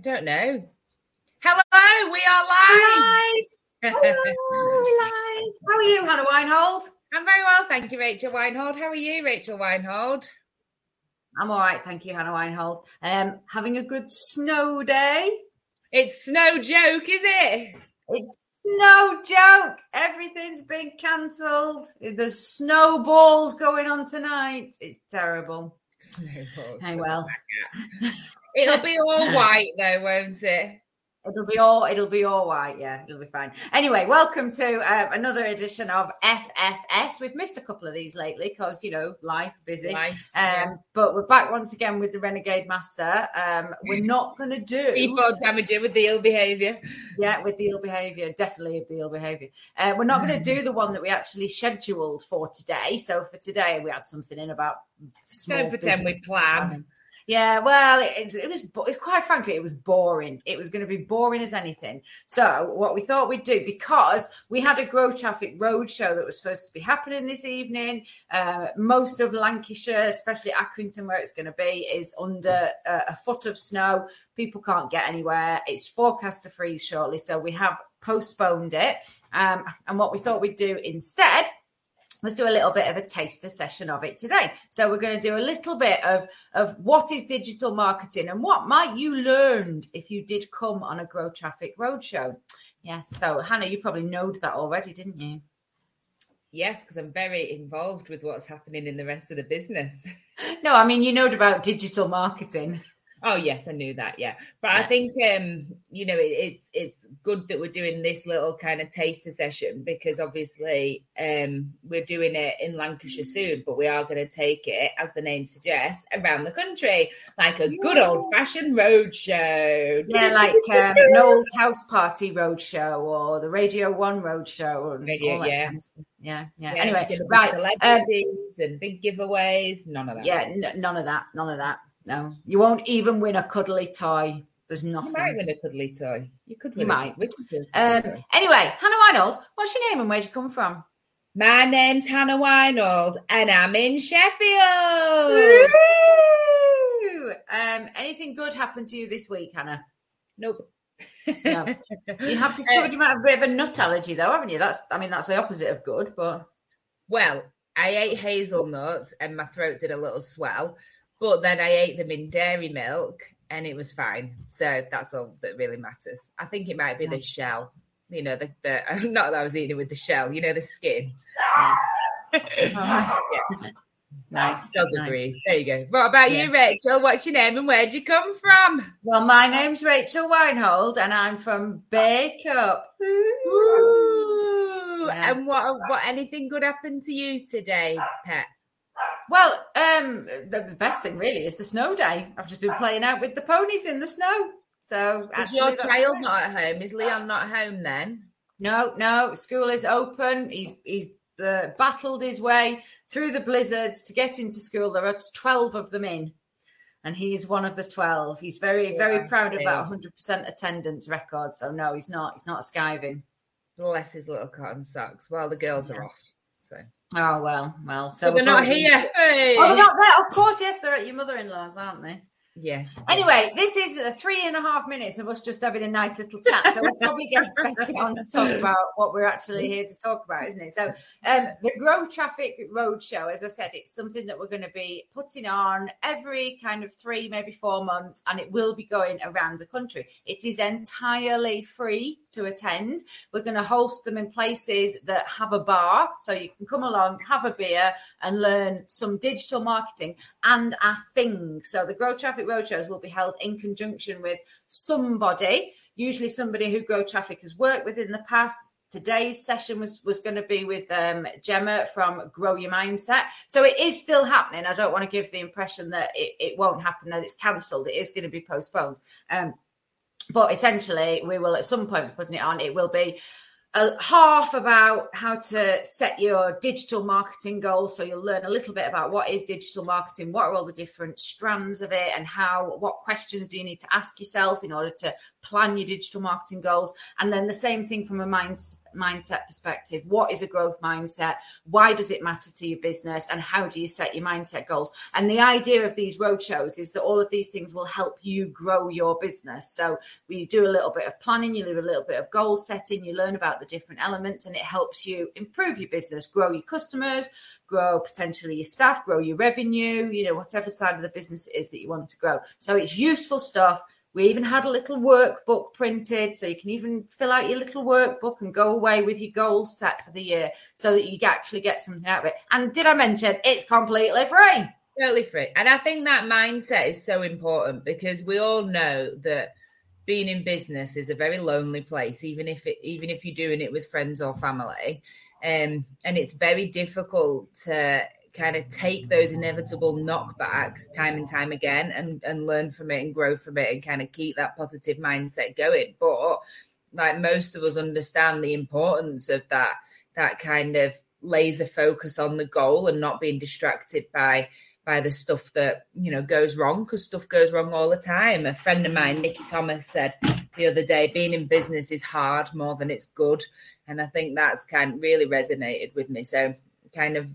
I don't know. Hello, we are live. Live. Hello, we're live. How are you, Hannah Weinhold? I'm very well, thank you, Rachel Weinhold. How are you, Rachel Weinhold? I'm all right, thank you, Hannah Weinhold. Um, having a good snow day. It's no joke, is it? It's no joke. Everything's been cancelled. There's snowballs going on tonight. It's terrible. Snowballs. Hey, well, It'll be all white though, won't it? it'll be all it'll be all right. Yeah, it'll be fine. Anyway, welcome to um, another edition of FFS. We've missed a couple of these lately because you know life busy. Life, Um, yeah. But we're back once again with the Renegade Master. Um, we're not going to do People damaging with the ill behaviour. Yeah, with the ill behaviour, definitely the ill behaviour. Uh, we're not going to do the one that we actually scheduled for today. So for today, we had something in about small Don't pretend we plan. planning. Yeah, well, it, it was, it's quite frankly, it was boring. It was going to be boring as anything. So what we thought we'd do, because we had a Grow Traffic Roadshow that was supposed to be happening this evening. Uh, most of Lancashire, especially Accrington, where it's going to be, is under uh, a foot of snow. People can't get anywhere. It's forecast to freeze shortly, so we have postponed it. Um, and what we thought we'd do instead let's do a little bit of a taster session of it today. So we're going to do a little bit of of what is digital marketing and what might you learned if you did come on a Grow Traffic Roadshow. Yes. So Hannah, you probably knowed that already, didn't you? Yes, because I'm very involved with what's happening in the rest of the business. No, I mean you knowed about digital marketing. Oh yes, I knew that. Yeah, but I think um, you know it, it's it's good that we're doing this little kind of taster session because obviously um, we're doing it in Lancashire soon, but we are going to take it, as the name suggests, around the country like a good old fashioned road show. Yeah, like um, Noel's House Party Roadshow or the Radio One Radio, all yeah. kind of yeah, yeah. Yeah, Anyway, it's gonna be right. Um, and big giveaways, none of that. yeah, n- none of that. None of that. No, you won't even win a cuddly toy. There's you nothing. might win a cuddly toy. You could You win. a- might. we could a Um, toy. anyway, Hannah Weinhold, what's your name and where'd you come from? My name's Hannah Weinhold, and I'm in Sheffield. Woo! Um, anything good happened to you this week, Hannah? Nope. No. You have discovered you might have a bit of a nut allergy, though, haven't you? That's, I mean, that's the opposite of good, but Well, I ate hazelnuts and my throat did a little swell, but then I ate them in dairy milk and it was fine. So that's all that really matters. I think it might be the shell. You know, the, the not that I was eating it with the shell, you know, the skin. Ah. yeah, nice. dog nice. agrees. There you go. What about you, Rachel? What's your name and where'd you come from? Well, my name's Rachel Weinhold, and I'm from Bacup. Ooh. Yeah. And what what anything good happened to you today, Pet? Well, um, the, the best thing really is the snow day. I've just been playing out with the ponies in the snow. So, Is your child great. not at home? Is Leon not home then? No, no. School is open. He's he's uh, battled his way through the blizzards to get into school. There are twelve of them in, and he's one of the twelve. He's very very proud of that hundred percent attendance record. So no, he's not. He's not skiving. Bless his little cotton socks. Well, the girls are off. So Oh well, well. So so they're we're not here. Hey. Oh, they're not there. Of course, yes, they're at your mother-in-law's, aren't they? Yes. Anyway, this is uh, three and a half minutes of us just having a nice little chat. So we'll probably get best get on to talk about what we're actually here to talk about, isn't it? So um, the Grow Traffic Roadshow, as I said, it's something that we're going to be putting on every kind of three, maybe four months, and it will be going around the country. It is entirely free to attend. We're going to host them in places that have a bar, so you can come along, have a beer, and learn some digital marketing and a thing. So the Grow Traffic Roadshows will be held in conjunction with somebody, usually somebody who Grow Traffic has worked with in the past. Today's session was, was going to be with um, Gemma from Grow Your Mindset. So it is still happening. I don't want to give the impression that it, it won't happen, that it's cancelled. It is going to be postponed. Um, but essentially, we will at some point putting it on. It will be a half about how to set your digital marketing goals. So you'll learn a little bit about what is digital marketing, what are all the different strands of it, and how what questions do you need to ask yourself in order to plan your digital marketing goals. And then the same thing from a mind mindset perspective. What is a growth mindset? Why does it matter to your business? And how do you set your mindset goals? And the idea of these roadshows is that all of these things will help you grow your business. So we do a little bit of planning, you do a little bit of goal setting, you learn about the different elements, and it helps you improve your business, grow your customers, grow potentially your staff, grow your revenue, you know, whatever side of the business it is that you want to grow. So it's useful stuff. We even had a little workbook printed, so you can even fill out your little workbook and go away with your goals set for the year so that you actually get something out of it. And did I mention it's completely free? Totally free. And I think that mindset is so important because we all know that being in business is a very lonely place, even if it, even if you're doing it with friends or family. Um, and it's very difficult to kind of take those inevitable knockbacks time and time again and, and learn from it and grow from it and kind of keep that positive mindset going. But like most of us understand the importance of that that kind of laser focus on the goal and not being distracted by by the stuff that you know goes wrong because stuff goes wrong all the time. A friend of mine, Nikki Thomas, said the other day, being in business is hard more than it's good, and I think that's kind of really resonated with me. So kind of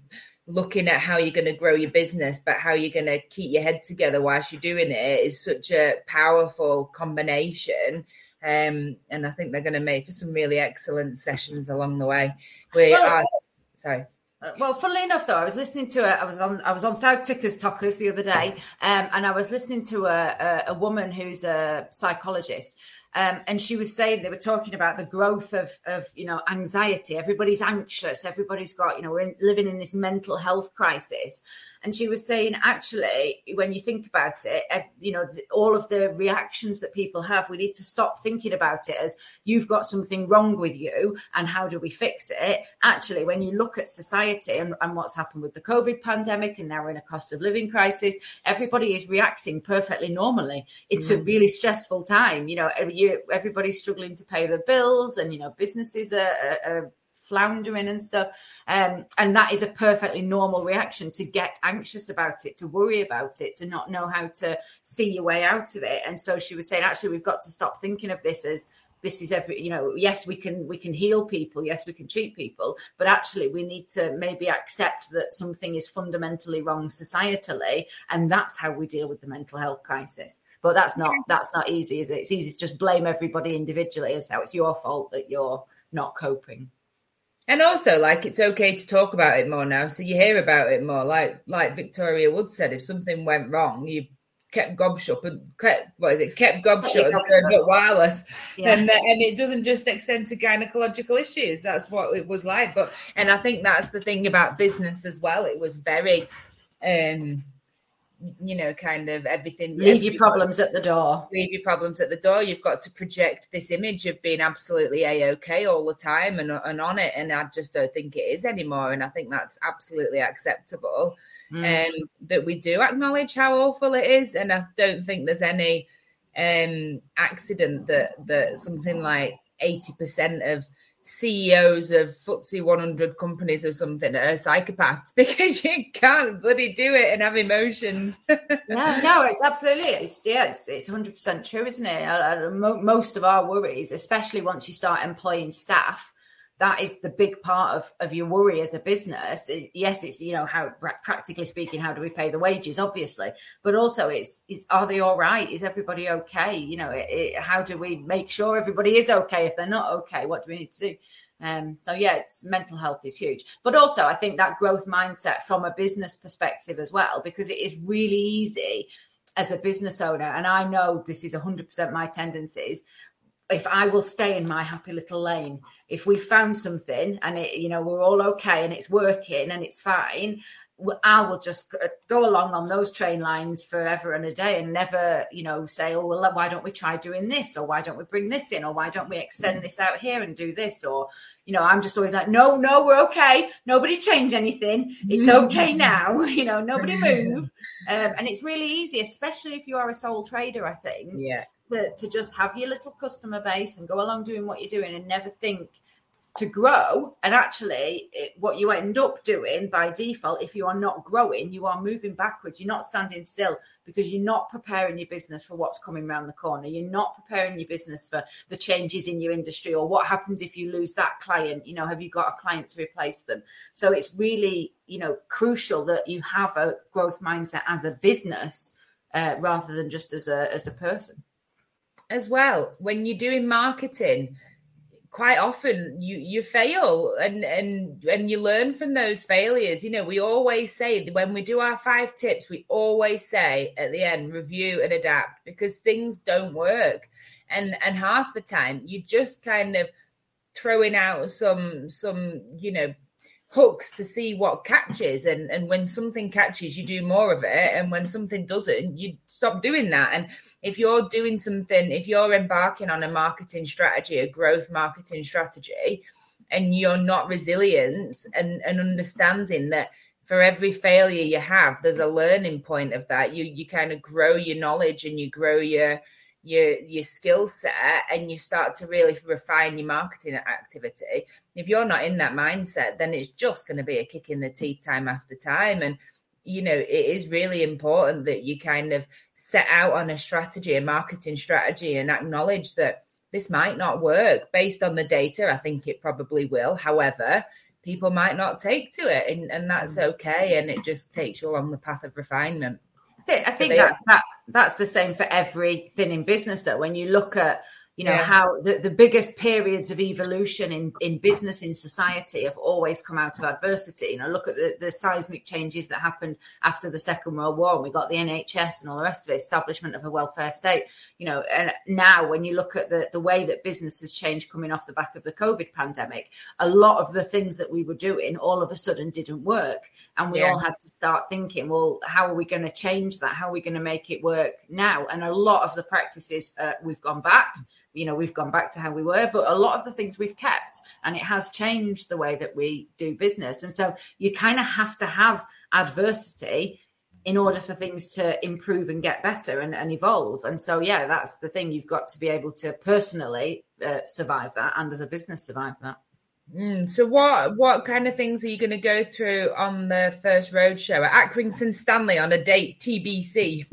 looking at how you're going to grow your business, but how you're going to keep your head together whilst you're doing it is such a powerful combination. Um, and I think they're going to make for some really excellent sessions along the way. We well, are sorry. Uh, well, funnily enough, though, I was listening to it. I was on I was on Thug Tickers Talkers the other day, um, and I was listening to a, a, a woman who's a psychologist, um, and she was saying they were talking about the growth of, of you know anxiety. Everybody's anxious. Everybody's got you know we're in, living in this mental health crisis. And she was saying, actually, when you think about it, you know, all of the reactions that people have, we need to stop thinking about it as you've got something wrong with you and how do we fix it? Actually, when you look at society and, and what's happened with the COVID pandemic and now we're in a cost of living crisis, everybody is reacting perfectly normally. It's mm. a really stressful time. You know, you, everybody's struggling to pay their bills and, you know, businesses are, are, are floundering and stuff. Um, and that is a perfectly normal reaction to get anxious about it, to worry about it, to not know how to see your way out of it. And so she was saying, actually, we've got to stop thinking of this as this is every you know yes we can we can heal people yes we can treat people but actually we need to maybe accept that something is fundamentally wrong societally and that's how we deal with the mental health crisis but that's not that's not easy is it it's easy to just blame everybody individually as how it's your fault that you're not coping and also, like, it's okay to talk about it more now, so you hear about it more. Like, like Victoria Wood said, if something went wrong, you kept gob shut and kept what is it? Kept gob shut and turned up wireless, yeah. and and it doesn't just extend to gynecological issues. That's what it was like. But and I think that's the thing about business as well. It was very. um you know, kind of everything. Leave your problems at the door. Leave your problems at the door. You've got to project this image of being absolutely a okay all the time and, and on it. And I just don't think it is anymore. And I think that's absolutely acceptable. Mm. Um, that we do acknowledge how awful it is. And I don't think there's any um accident that that something like 80% of CEOs of FTSE 100 companies or something are psychopaths because you can't bloody do it and have emotions. no, no, it's absolutely, it's, yeah, it's, it's 100% true, isn't it? Most of our worries, especially once you start employing staff, that is the big part of, of your worry as a business. It, yes, it's you know how practically speaking, how do we pay the wages, obviously, but also it's is are they all right? Is everybody okay? You know, it, it, how do we make sure everybody is okay? If they're not okay, what do we need to do? Um, so yeah, it's mental health is huge, but also I think that growth mindset from a business perspective as well, because it is really easy as a business owner, and I know this is 100% my tendencies if I will stay in my happy little lane, if we found something and it, you know, we're all okay and it's working and it's fine, I will just go along on those train lines forever and a day and never, you know, say, oh, well, why don't we try doing this? Or why don't we bring this in? Or why don't we extend this out here and do this? Or, you know, I'm just always like, no, no, we're okay. Nobody change anything. It's okay now. You know, nobody move. Um, and it's really easy, especially if you are a sole trader, I think. Yeah to, to just have your little customer base and go along doing what you're doing and never think to grow. And actually, it, what you end up doing by default, if you are not growing, you are moving backwards. You're not standing still because you're not preparing your business for what's coming around the corner. You're not preparing your business for the changes in your industry or what happens if you lose that client. You know, have you got a client to replace them? So it's really, you know, crucial that you have a growth mindset as a business uh, rather than just as a as a person. As well, when you're doing marketing, quite often you you fail and and and you learn from those failures. You know we always say when we do our five tips we always say at the end review and adapt because things don't work. And and half the time you just kind of throwing out some some you know hooks to see what catches. And and when something catches you do more of it. And when something doesn't you stop doing that. And if you're doing something if you're embarking on a marketing strategy a growth marketing strategy and you're not resilient and and understanding that for every failure you have there's a learning point of that. You you kind of grow your knowledge and you grow your your your skill set and you start to really refine your marketing activity if you're not in that mindset then it's just going to be a kick in the teeth time after time. And you know it is really important that you kind of set out on a strategy a marketing strategy and acknowledge that this might not work based on the data. I think it probably will. However people might not take to it and, and that's mm. okay and it just takes you along the path of refinement I think so that, that that's the same for everything in business. Though, when you look at you know yeah. how the, the biggest periods of evolution in, in business in society have always come out of adversity. You know look at the, the seismic changes that happened after the second world war. We got the nhs and all the rest of it establishment of a welfare state. You know and now when you look at the, the way that business has changed coming off the back of the covid pandemic a lot of the things that we were doing all of a sudden didn't work. And we yeah. all had to start thinking well how are we going to change that? How are we going to make it work now? And a lot of the practices uh, we've gone back you know we've gone back to how we were but a lot of the things we've kept and it has changed the way that we do business. And so you kind of have to have adversity in order for things to improve and get better and, and evolve. And so yeah that's the thing. You've got to be able to personally uh, survive that and as a business survive that. Mm, so what what kind of things are you going to go through on the first roadshow? At Accrington Stanley on a date TBC?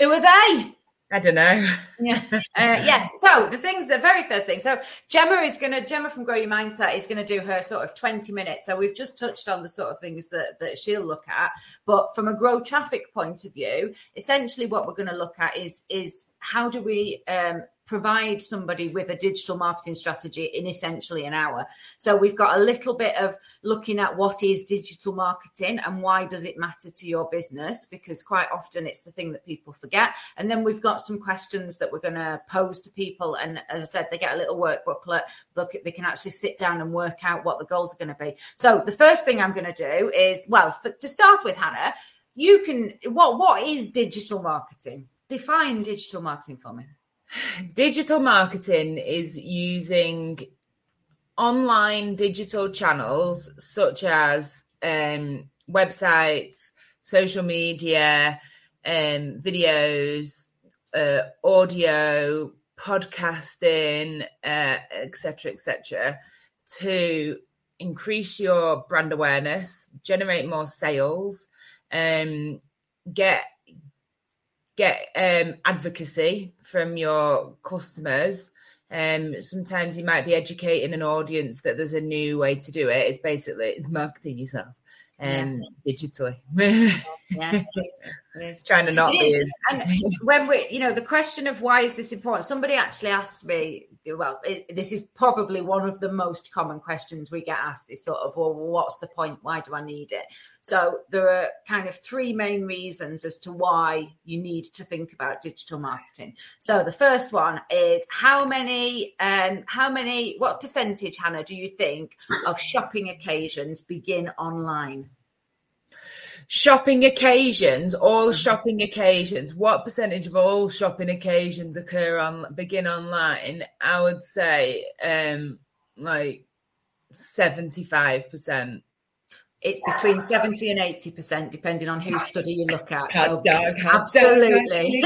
Who are they? I don't know. yeah. Uh, yes. So the things, the very first thing. So Gemma is going to, Gemma from Grow Your Mindset is going to do her sort of 20 minutes. So we've just touched on the sort of things that, that she'll look at. But from a grow traffic point of view, essentially what we're going to look at is, is how do we um, provide somebody with a digital marketing strategy in essentially an hour? So we've got a little bit of looking at what is digital marketing and why does it matter to your business? Because quite often it's the thing that people forget. And then we've got some questions that we're going to pose to people. And as i said they get a little work booklet look they can actually sit down and work out what the goals are going to be. So the first thing i'm going to do is well for, to start with hannah you can what what is digital marketing define digital marketing for me. Digital marketing is using online digital channels such as um, websites, social media, um, videos, uh, audio, podcasting, etc., uh, etc., et to increase your brand awareness, generate more sales, um, get get um, advocacy from your customers. Um, sometimes you might be educating an audience that there's a new way to do it. It's basically marketing yourself um, yeah. digitally. yeah, trying to not be. And when we, you know, the question of why is this important? Somebody actually asked me. Well, it, this is probably one of the most common questions we get asked. Is sort of, well, what's the point? Why do I need it? So there are kind of three main reasons as to why you need to think about digital marketing. So the first one is how many, um, how many, what percentage, Hannah, do you think of shopping occasions begin online? Shopping occasions, all mm-hmm. shopping occasions, what percentage of all shopping occasions occur on begin online? I would say um like 75%. It's between 70 and 80%, depending on whose study you look at. So, absolutely.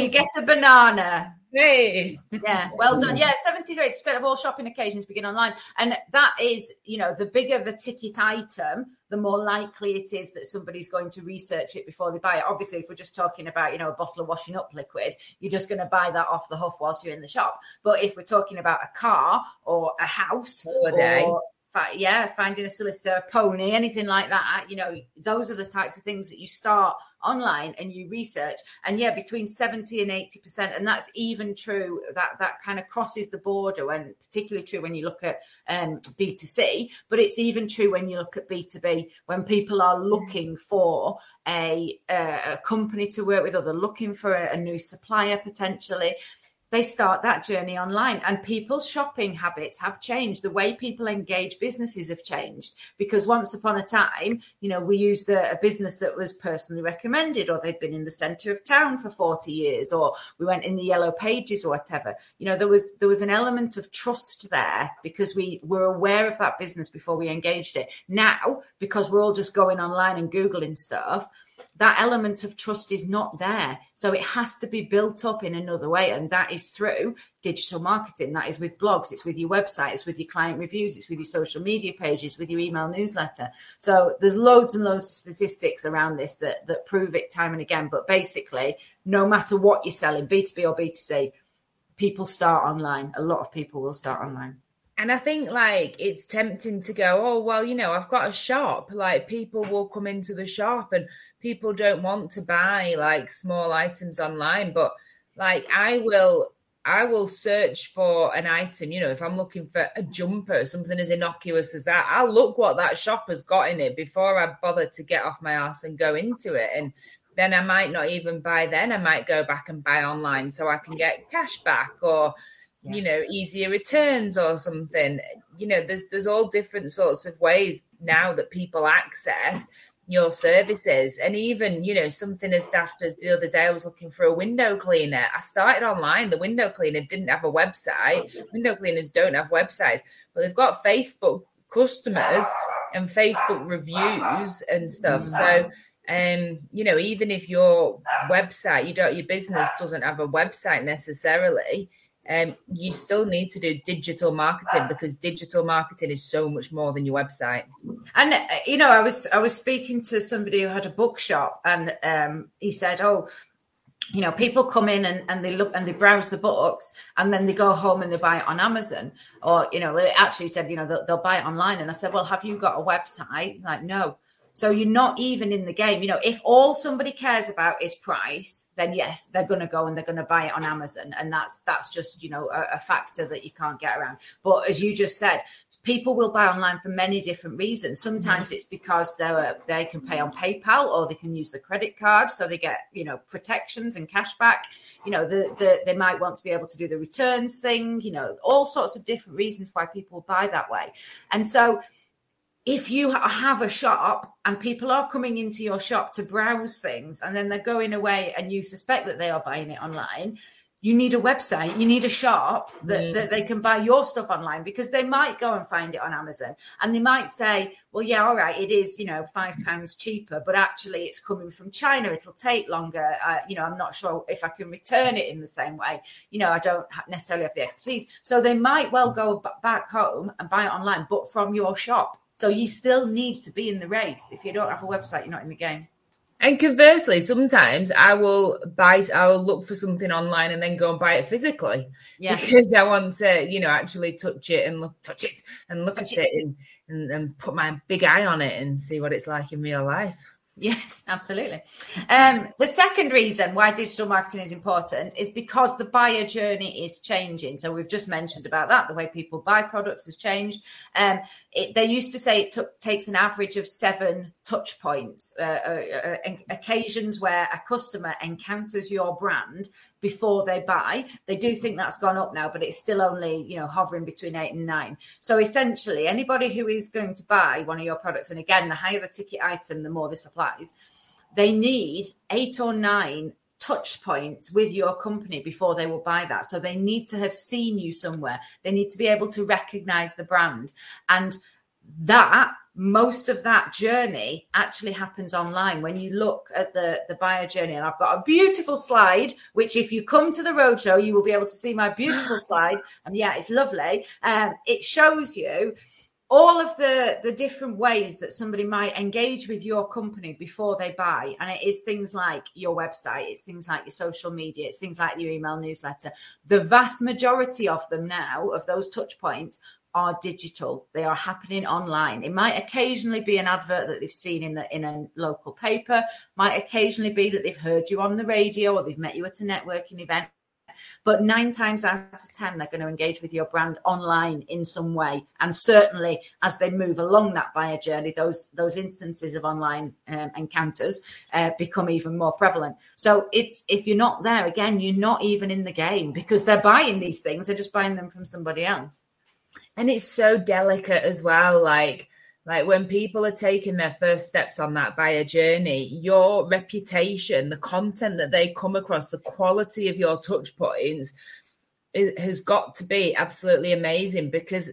you get a banana Hey. Yeah, well done. Yeah, 78% of all shopping occasions begin online. And that is, you know, the bigger the ticket item, the more likely it is that somebody's going to research it before they buy it. Obviously, if we're just talking about, you know, a bottle of washing up liquid, you're just going to buy that off the hoof whilst you're in the shop. But if we're talking about a car or a house Holiday. or yeah, finding a solicitor, a pony, anything like that. You know, those are the types of things that you start online and you research. And yeah, between 70 and 80%. And that's even true. That that kind of crosses the border and particularly true when you look at um, B2C, but it's even true when you look at B2B, when people are looking for a, a company to work with or they're looking for a, a new supplier potentially they start that journey online. And people's shopping habits have changed. The way people engage businesses have changed. Because once upon a time you know we used a, a, business that was personally recommended or they'd been in the center of town for 40 years or we went in the yellow pages or whatever. You know there was there was an element of trust there because we were aware of that business before we engaged it. Now because we're all just going online and googling stuff that element of trust is not there. So it has to be built up in another way. And that is through digital marketing. That is with blogs, it's with your website, it's with your client reviews, it's with your social media pages, with your email newsletter. So there's loads and loads of statistics around this that, that prove it time and again. But basically, no matter what you're selling, B2B or B2C, people start online. A lot of people will start online. And I think like it's tempting to go, oh, well, you know, I've got a shop. Like people will come into the shop and people don't want to buy like small items online. But like I will I will search for an item, you know, if I'm looking for a jumper, something as innocuous as that, I'll look what that shop has got in it before I bother to get off my ass and go into it. And then I might not even buy then. I might go back and buy online so I can get cash back or yeah. you know easier returns or something you know there's there's all different sorts of ways now that people access your services. And even you know something as daft as the other day i was looking for a window cleaner. I started online. The window cleaner didn't have a website. Window cleaners don't have websites. But they've got facebook customers and facebook reviews and stuff. So um you know even if your website you don't your business doesn't have a website necessarily um, you still need to do digital marketing because digital marketing is so much more than your website. And uh, you know, I was I was speaking to somebody who had a bookshop, and um, he said, "Oh, you know, people come in and, and they look and they browse the books, and then they go home and they buy it on Amazon, or you know, they actually said, you know, they'll, they'll buy it online." And I said, "Well, have you got a website?" Like, no. So you're not even in the game. You know, if all somebody cares about is price, then yes, they're going to go and they're going to buy it on Amazon, and that's that's just you know a, a, factor that you can't get around. But as you just said, people will buy online for many different reasons. Sometimes it's because they're they can pay on PayPal or they can use the credit card, so they get you know protections and cash back. You know, the, the they might want to be able to do the returns thing. You know, all sorts of different reasons why people buy that way, and so if you have a shop and people are coming into your shop to browse things and then they're going away and you suspect that they are buying it online, you need a website, you need a shop that, mm. that they can buy your stuff online because they might go and find it on Amazon and they might say, well, yeah, all right, it is, you know, five pounds cheaper, but actually it's coming from China. It'll take longer. Uh, you know, I'm not sure if I can return it in the same way. You know, I don't necessarily have the expertise. So they might well go b- back home and buy it online, but from your shop so you still need to be in the race. If you don't have a website, you're not in the game. And conversely, sometimes I will buy, I will look for something online and then go and buy it physically. Yeah. Because I want to, you know, actually touch it and look, touch it and look touch at it, it and, and, and put my big eye on it and see what it's like in real life. Yes, absolutely. Um, the second reason why digital marketing is important is because the buyer journey is changing. So we've just mentioned about that. The way people buy products has changed. Um, it, they used to say it took, takes an average of seven touch points, uh, uh, uh, occasions where a customer encounters your brand before they buy. They do think that's gone up now, but it's still only, you know, hovering between eight and nine. So essentially, anybody who is going to buy one of your products, and again, the higher the ticket item, the more this applies, they need eight or nine touch points with your company before they will buy that. So they need to have seen you somewhere. They need to be able to recognize the brand. And that most of that journey actually happens online. When you look at the the buyer journey and i've got a beautiful slide which if you come to the roadshow you will be able to see my beautiful slide. And yeah it's lovely. Um, it shows you all of the the different ways that somebody might engage with your company before they buy. And it is things like your website it's things like your social media it's things like your email newsletter. The vast majority of them now of those touch points are digital. They are happening online. It might occasionally be an advert that they've seen in the in a local paper, might occasionally be that they've heard you on the radio or they've met you at a networking event. But nine times out of 10, they're going to engage with your brand online in some way. And certainly as they move along that buyer journey, those, those instances of online um, encounters uh, become even more prevalent. So it's, if you're not there, again, you're not even in the game because they're buying these things. They're just buying them from somebody else and it's so delicate as well like like when people are taking their first steps on that buyer journey your reputation the content that they come across the quality of your touch points it has got to be absolutely amazing because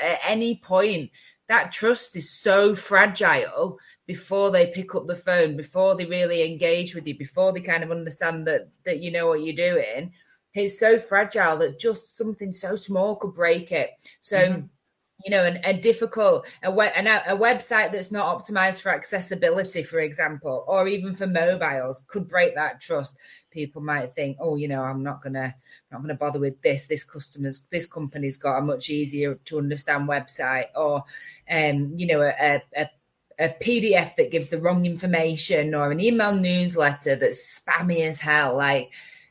at any point that trust is so fragile before they pick up the phone before they really engage with you before they kind of understand that that you know what you're doing it's so fragile that just something so small could break it. So, mm-hmm. you know, an, a difficult a, web, a website that's not optimized for accessibility, for example, or even for mobiles, could break that trust. People might think, oh, you know, I'm not gonna not going to bother with this. This customer's, this company's got a much easier to understand website, or, um, you know, a, a, a PDF that gives the wrong information, or an email newsletter that's spammy as hell. Like,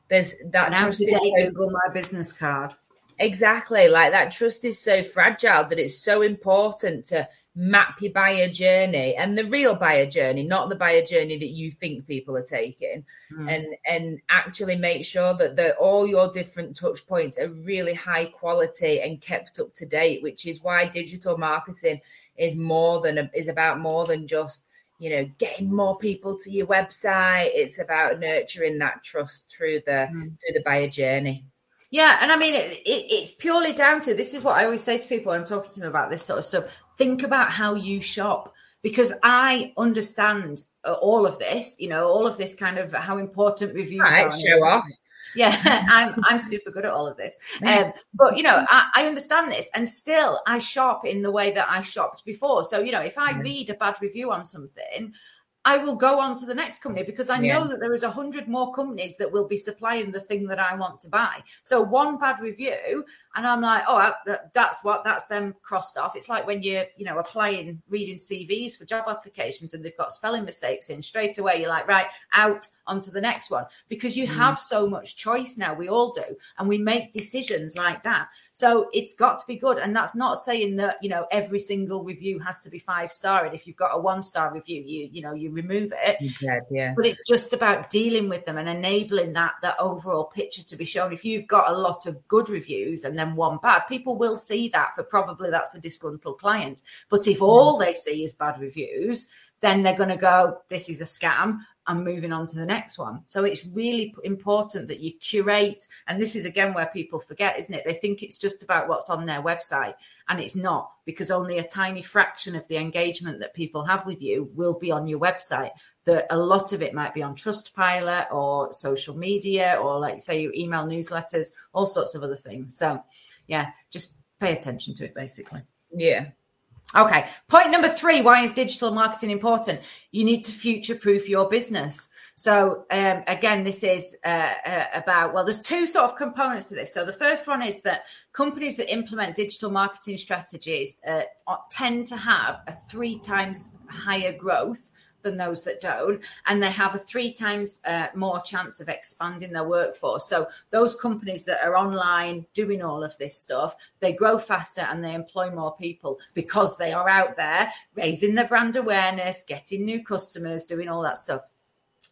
there's that now today so, Google my business card. Exactly. Like that trust is so fragile that it's so important to map your buyer journey and the real buyer journey, not the buyer journey that you think people are taking, mm. and and actually make sure that the, all your different touch points are really high quality and kept up to date. Which is why digital marketing is more than is about more than just you know getting more people to your website. It's about nurturing that trust through the mm. through the buyer journey. Yeah and i mean it, it, it's purely down to this is what i always say to people when i'm talking to them about this sort of stuff. Think about how you shop because i understand uh, all of this you know all of this kind of how important reviews right, are show off yeah, I'm I'm super good at all of this. Um, but you know, I, I, understand this, and still I shop in the way that I shopped before. So you know, if I read a bad review on something, I will go on to the next company because I know yeah. that there is a hundred more companies that will be supplying the thing that I want to buy. So one bad review, and I'm like, oh, that's what that's them crossed off. It's like when you're, you know, applying, reading CVs for job applications, and they've got spelling mistakes in straight away. You're like, right, out onto the next one because you mm. have so much choice now. We all do, and we make decisions like that. So it's got to be good. And that's not saying that, you know, every single review has to be five star. And if you've got a one star review, you, you know, you remove it. Yeah, yeah. But it's just about dealing with them and enabling that, that overall picture to be shown. If you've got a lot of good reviews and then one bad, people will see that for probably that's a disgruntled client. But if all they see is bad reviews, then they're going to go, this is a scam. I'm moving on to the next one. So it's really important that you curate. And this is again where people forget, isn't it? They think it's just about what's on their website. And it's not because only a tiny fraction of the engagement that people have with you will be on your website. That a lot of it might be on Trustpilot or social media or, like, say, your email newsletters, all sorts of other things. So, yeah, just pay attention to it basically. Yeah. Okay. Point number three why is digital marketing important? You need to future proof your business. So, um, again, this is uh, uh, about, well, there's two sort of components to this. So, the first one is that companies that implement digital marketing strategies uh, tend to have a three times higher growth than those that don't, and they have a three times uh, more chance of expanding their workforce. So those companies that are online doing all of this stuff, they grow faster and they employ more people because they are out there raising their brand awareness, getting new customers, doing all that stuff.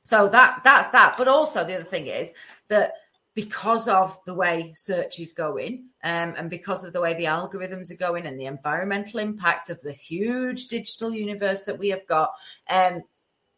So that that's that. But also the other thing is that because of the way search is going um, and because of the way the algorithms are going and the environmental impact of the huge digital universe that we have got um,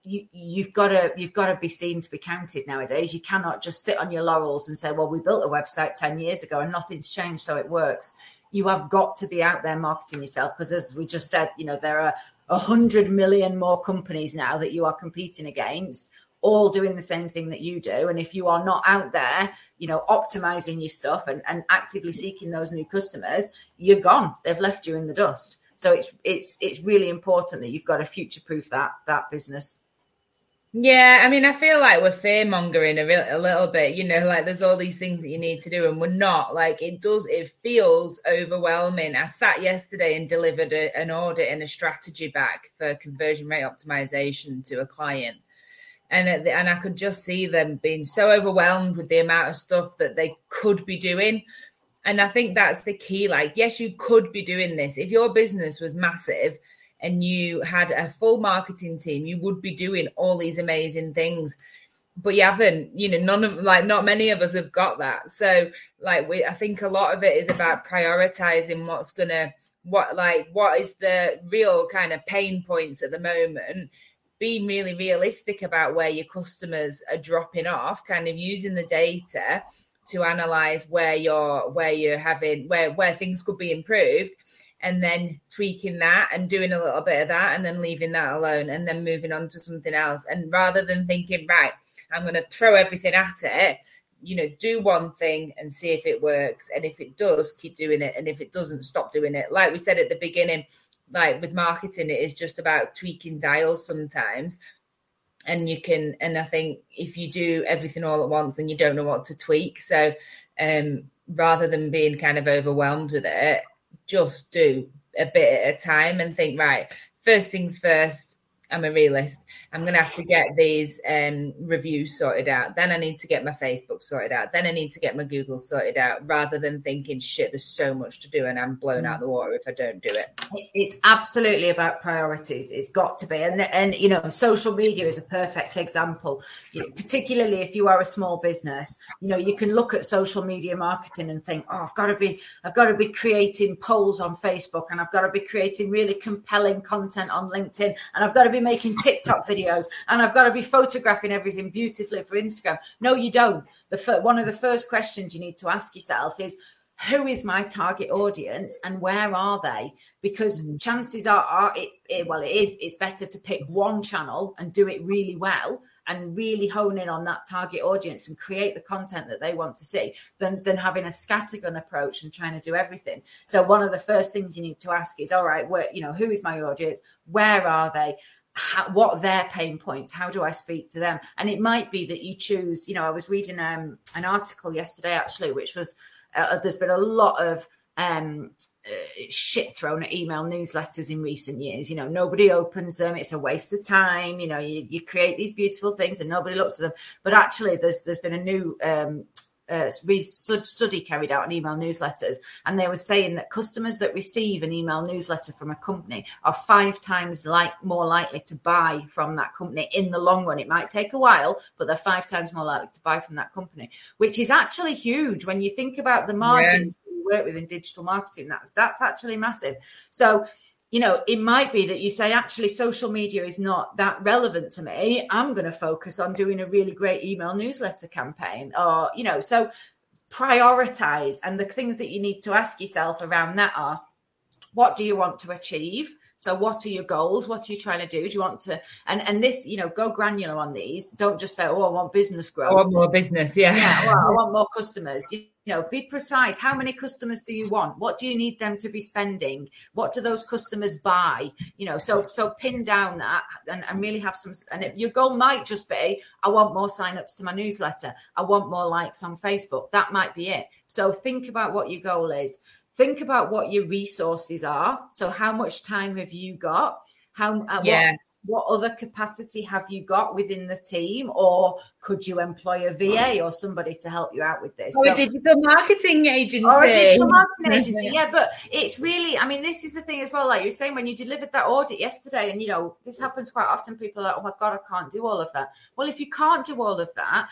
you, have got to you've got to be seen to be counted nowadays. You cannot just sit on your laurels and say, "Well, we built a website ten years ago and nothing's changed, so it works." you have got to be out there marketing yourself because as we just said you know there are a hundred million more companies now that you are competing against all doing the same thing that you do and if you are not out there you know optimizing your stuff and, and actively seeking those new customers you're gone they've left you in the dust so it's it's it's really important that you've got to future proof that that business yeah, I mean, I feel like we're fear mongering a, real, a little bit. You know, like there's all these things that you need to do, and we're not. Like it does, it feels overwhelming. I sat yesterday and delivered a, an audit and a strategy back for conversion rate optimization to a client, and uh, and I could just see them being so overwhelmed with the amount of stuff that they could be doing. And I think that's the key. Like, yes, you could be doing this if your business was massive and you had a full marketing team, you would be doing all these amazing things. But you haven't, you know, none of like not many of us have got that. So, like, we, I think a lot of it is about prioritizing what's gonna, what, like, what is the real kind of pain points at the moment. Being really realistic about where your customers are dropping off, kind of using the data to analyze where you're where you're having where where things could be improved and then tweaking that and doing a little bit of that and then leaving that alone and then moving on to something else. And rather than thinking, right, I'm going to throw everything at it, you know, do one thing and see if it works. And if it does, keep doing it. And if it doesn't, stop doing it. Like we said at the beginning, like with marketing, it is just about tweaking dials sometimes. And you can, and I think if you do everything all at once, then you don't know what to tweak. So, um, rather than being kind of overwhelmed with it, just do a bit at a time and think, right, first things first, I'm a realist. I'm going to have to get these um, reviews sorted out. Then I need to get my Facebook sorted out. Then I need to get my Google sorted out rather than thinking, shit, there's so much to do and I'm blown out the water if I don't do it. It's absolutely about priorities. It's got to be. And, and you know, social media is a perfect example, you know, particularly if you are a small business. You know, you can look at social media marketing and think, oh, I've got to be, I've got to be creating polls on Facebook and I've got to be creating really compelling content on LinkedIn and I've got to be making TikTok videos and I've got to be photographing everything beautifully for Instagram. No, you don't. The one of the first questions you need to ask yourself is who is my target audience and where are they? Because mm. chances are, are it's it, well, it is. It's better to pick one channel and do it really well and really hone in on that target audience and create the content that they want to see than, than having a scattergun approach and trying to do everything. So one of the first things you need to ask is, all right, where, you know, who is my audience? Where are they? How, what their pain points how do i speak to them? And it might be that you choose you know i was reading um, an article yesterday actually which was uh, there's been a lot of um, uh, shit thrown at email newsletters in recent years. You know nobody opens them. It's a waste of time. You know you, you create these beautiful things and nobody looks at them. But actually there's there's been a new um, uh, study carried out on email newsletters, and they were saying that customers that receive an email newsletter from a company are five times like more likely to buy from that company in the long run. It might take a while, but they're five times more likely to buy from that company, which is actually huge when you think about the margins yeah. we work with in digital marketing. That's that's actually massive. So you know, it might be that you say, actually, social media is not that relevant to me. I'm going to focus on doing a really great email newsletter campaign. Or, you know, so prioritize. And the things that you need to ask yourself around that are what do you want to achieve? So what are your goals? What are you trying to do? Do you want to and and this, you know, go granular on these. Don't just say, Oh, I want business growth. I want more business, yeah. Yeah, well, I want more customers. You, you know, be precise. How many customers do you want? What do you need them to be spending? What do those customers buy? You know, so so pin down that and, and really have some and if your goal might just be, I want more signups to my newsletter. I want more likes on Facebook. That might be it. So think about what your goal is think about what your resources are. So, how much time have you got? How, uh, yeah. What, what, other capacity have you got within the team, or could you employ a VA or somebody to help you out with this? Or so, a digital marketing agency. Or a digital marketing agency, yeah. But it's really, I mean, this is the thing as well. Like you're saying, when you delivered that audit yesterday, and you know, this happens quite often. People are like, oh my God, I can't do all of that. Well, if you can't do all of that,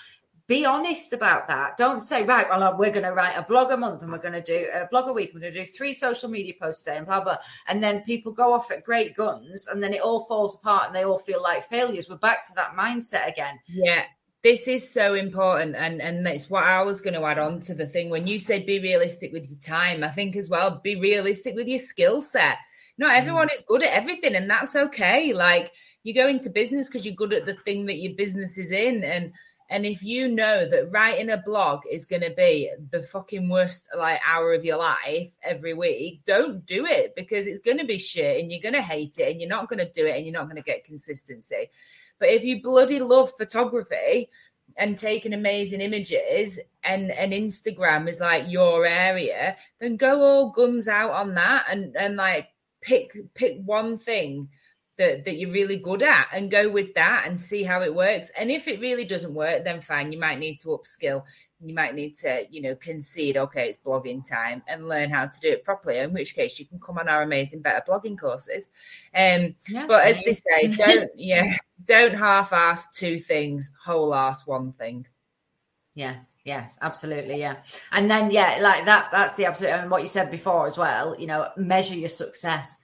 be honest about that. Don't say, right, well, we're going to write a blog a month and we're going to do a blog a week. We're going to do three social media posts a day and blah, blah. And then people go off at great guns and then it all falls apart and they all feel like failures. We're back to that mindset again. Yeah. this is so important and and that's what i was going to add on to the thing when you said be realistic with your time i think as well be realistic with your skill set not everyone mm. is good at everything and that's okay like you go into business because you're good at the thing that your business is in and and if you know that writing a blog is going to be the fucking worst like hour of your life every week, don't do it because it's going to be shit and you're going to hate it and you're not going to do it and you're not going to get consistency. But if you bloody love photography and taking amazing images and and Instagram is like your area, then go all guns out on that and and like pick pick one thing that that you're really good at and go with that and see how it works. And if it really doesn't work, then fine, you might need to upskill. You might need to, you know, concede, okay, it's blogging time and learn how to do it properly. In which case you can come on our amazing better blogging courses. Um yeah, but as they say, don't yeah, don't half ass two things, whole ass one thing. Yes, yes, absolutely, yeah. And then yeah, like that that's the absolute and what you said before as well, you know, measure your success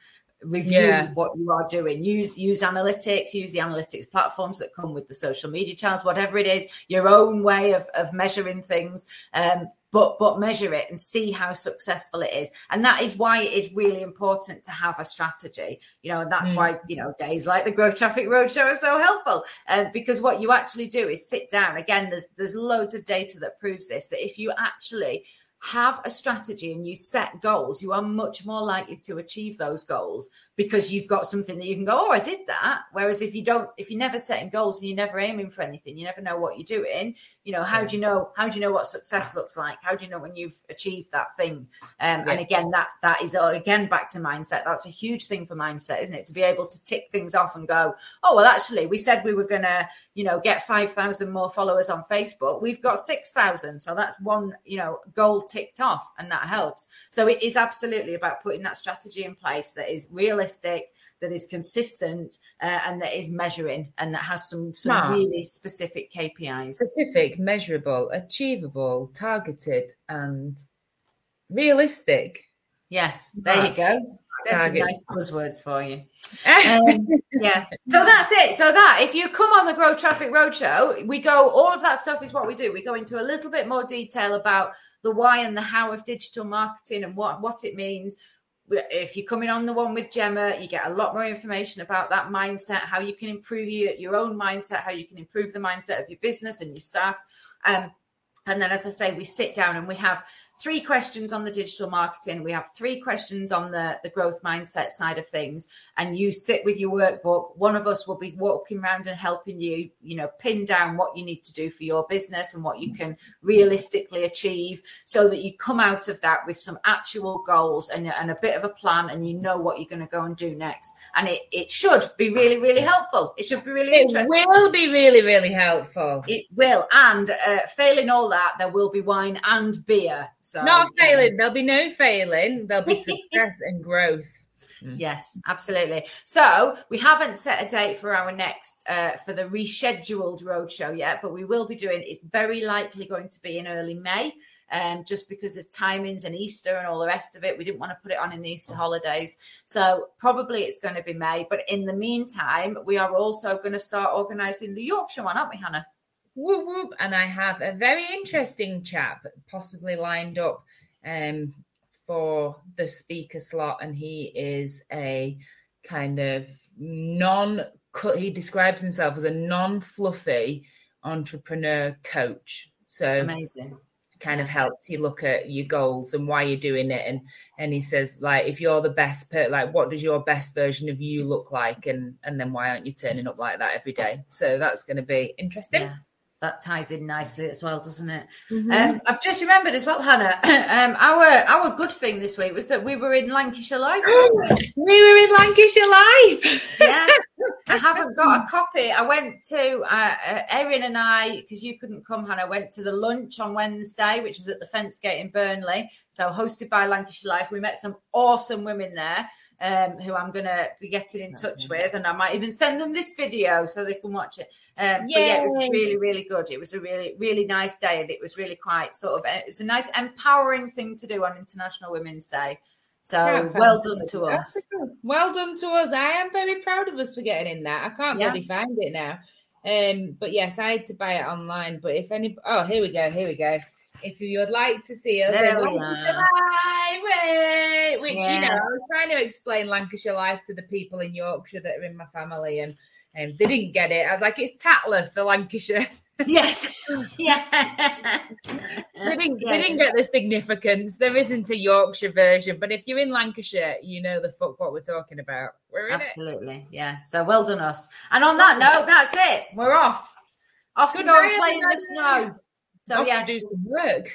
review yeah. what you are doing use use analytics use the analytics platforms that come with the social media channels whatever it is your own way of, of measuring things um, but but measure it and see how successful it is and that is why it is really important to have a strategy you know and that's mm. why you know days like the GrowTraffic roadshow are so helpful um, because what you actually do is sit down again there's there's loads of data that proves this that if you actually have a strategy and you set goals, you are much more likely to achieve those goals because you've got something that you can go, Oh, I did that. Whereas if you don't, if you're never setting goals and you're never aiming for anything, you never know what you're doing, you know how do you know how do you know what success looks like? How do you know when you've achieved that thing? Um, yeah. and again that that is again back to mindset. That's a huge thing for mindset isn't it? To be able to tick things off and go oh well actually we said we were gonna you know get 5000 more followers on facebook. We've got 6000 so that's one you know goal ticked off and that helps. So it is absolutely about putting that strategy in place that is realistic that is consistent uh, and that is measuring and that has some some Smart. really specific KPIs. Specific, measurable, achievable, targeted, and realistic. Yes, there you go. There's some nice buzzwords for you. um, yeah. So that's it. So that if you come on the Grow Traffic Roadshow, we go. All of that stuff is what we do. We go into a little bit more detail about the why and the how of digital marketing and what what it means if you're coming on the one with Gemma, you get a lot more information about that mindset, how you can improve your, your own mindset, how you can improve the mindset of your business and your staff. Um, and then, as I say, we sit down and we have three questions on the digital marketing. We have three questions on the, the growth mindset side of things. And you sit with your workbook. One of us will be walking around and helping you, you know, pin down what you need to do for your business and what you can realistically achieve so that you come out of that with some actual goals and, and a bit of a plan and you know what you're going to go and do next. And it, it should be really, really helpful. It should be really it interesting. It will be really, really helpful. It will. And uh, failing all that, there will be wine and beer. So not failing. There'll be no failing. There'll be success and growth. Mm. Yes, absolutely. So we haven't set a date for our next uh, for the rescheduled roadshow yet, but we will be doing. It's very likely going to be in early May, um, just because of timings and Easter and all the rest of it. We didn't want to put it on in the Easter holidays, so probably it's going to be May. But in the meantime, we are also going to start organising the Yorkshire one, aren't we, Hannah? Whoop, whoop, and I have a very interesting chap possibly lined up um, for the speaker slot, and he is a kind of non. He describes himself as a non-fluffy entrepreneur coach. So amazing kind of helps you look at your goals and why you're doing it and and he says like if you're the best per, like what does your best version of you look like and and then why aren't you turning up like that every day so that's going to be interesting yeah that ties in nicely as well, doesn't it? Mm-hmm. Um, I've just remembered as well, Hannah. um, our our good thing this week was that we were in Lancashire Life. we? we were in Lancashire Life. yeah, I haven't got a copy. I went to uh, uh, Erin and I because you couldn't come, Hannah. Went to the lunch on Wednesday, which was at the Fence Gate in Burnley. So hosted by Lancashire Life. We met some awesome women there um, who I'm going to be getting in touch with, and I might even send them this video so they can watch it. Um, but yeah, it was really, really good. It was a really, really nice day, and it was really quite sort of it was a nice, empowering thing to do on International Women's Day. So yeah, well done to us. Well done to us. I am very proud of us for getting in that. I can't yeah. really find it now. Um, but yes, I had to buy it online. But if any, oh, here we go, here we go. If you would like to see us There in Lancashire. Live, which you know, I was trying to explain Lancashire Life to the people in Yorkshire that are in my family, and um, they didn't get it. I was like, it's Tatler for Lancashire. Yes. yeah. They didn't, Yeah. they didn't get the significance. There isn't a Yorkshire version, but if you're in Lancashire, you know the fuck what we're talking about. We're in it. Absolutely. Yeah. So well done us. And on that note, that's it. We're off. Off to go and play in the snow. So Off yeah. do some work.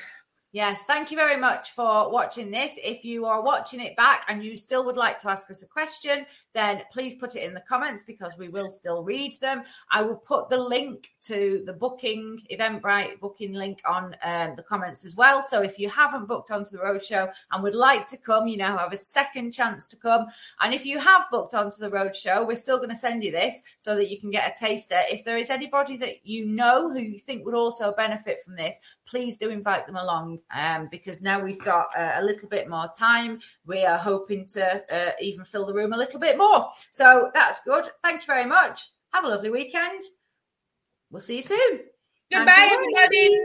Yes, thank you very much for watching this. If you are watching it back and you still would like to ask us a question, then please put it in the comments because we will still read them. I will put the link to the booking, Eventbrite booking link on um, the comments as well. So if you haven't booked onto the roadshow and would like to come, you now have a second chance to come. And if you have booked onto the roadshow, we're still going to send you this so that you can get a taster. If there is anybody that you know who you think would also benefit from this, please do invite them along um, because now we've got uh, a little bit more time. We are hoping to uh, even fill the room a little bit more. So that's good. Thank you very much. Have a lovely weekend. We'll see you soon. Goodbye, everybody.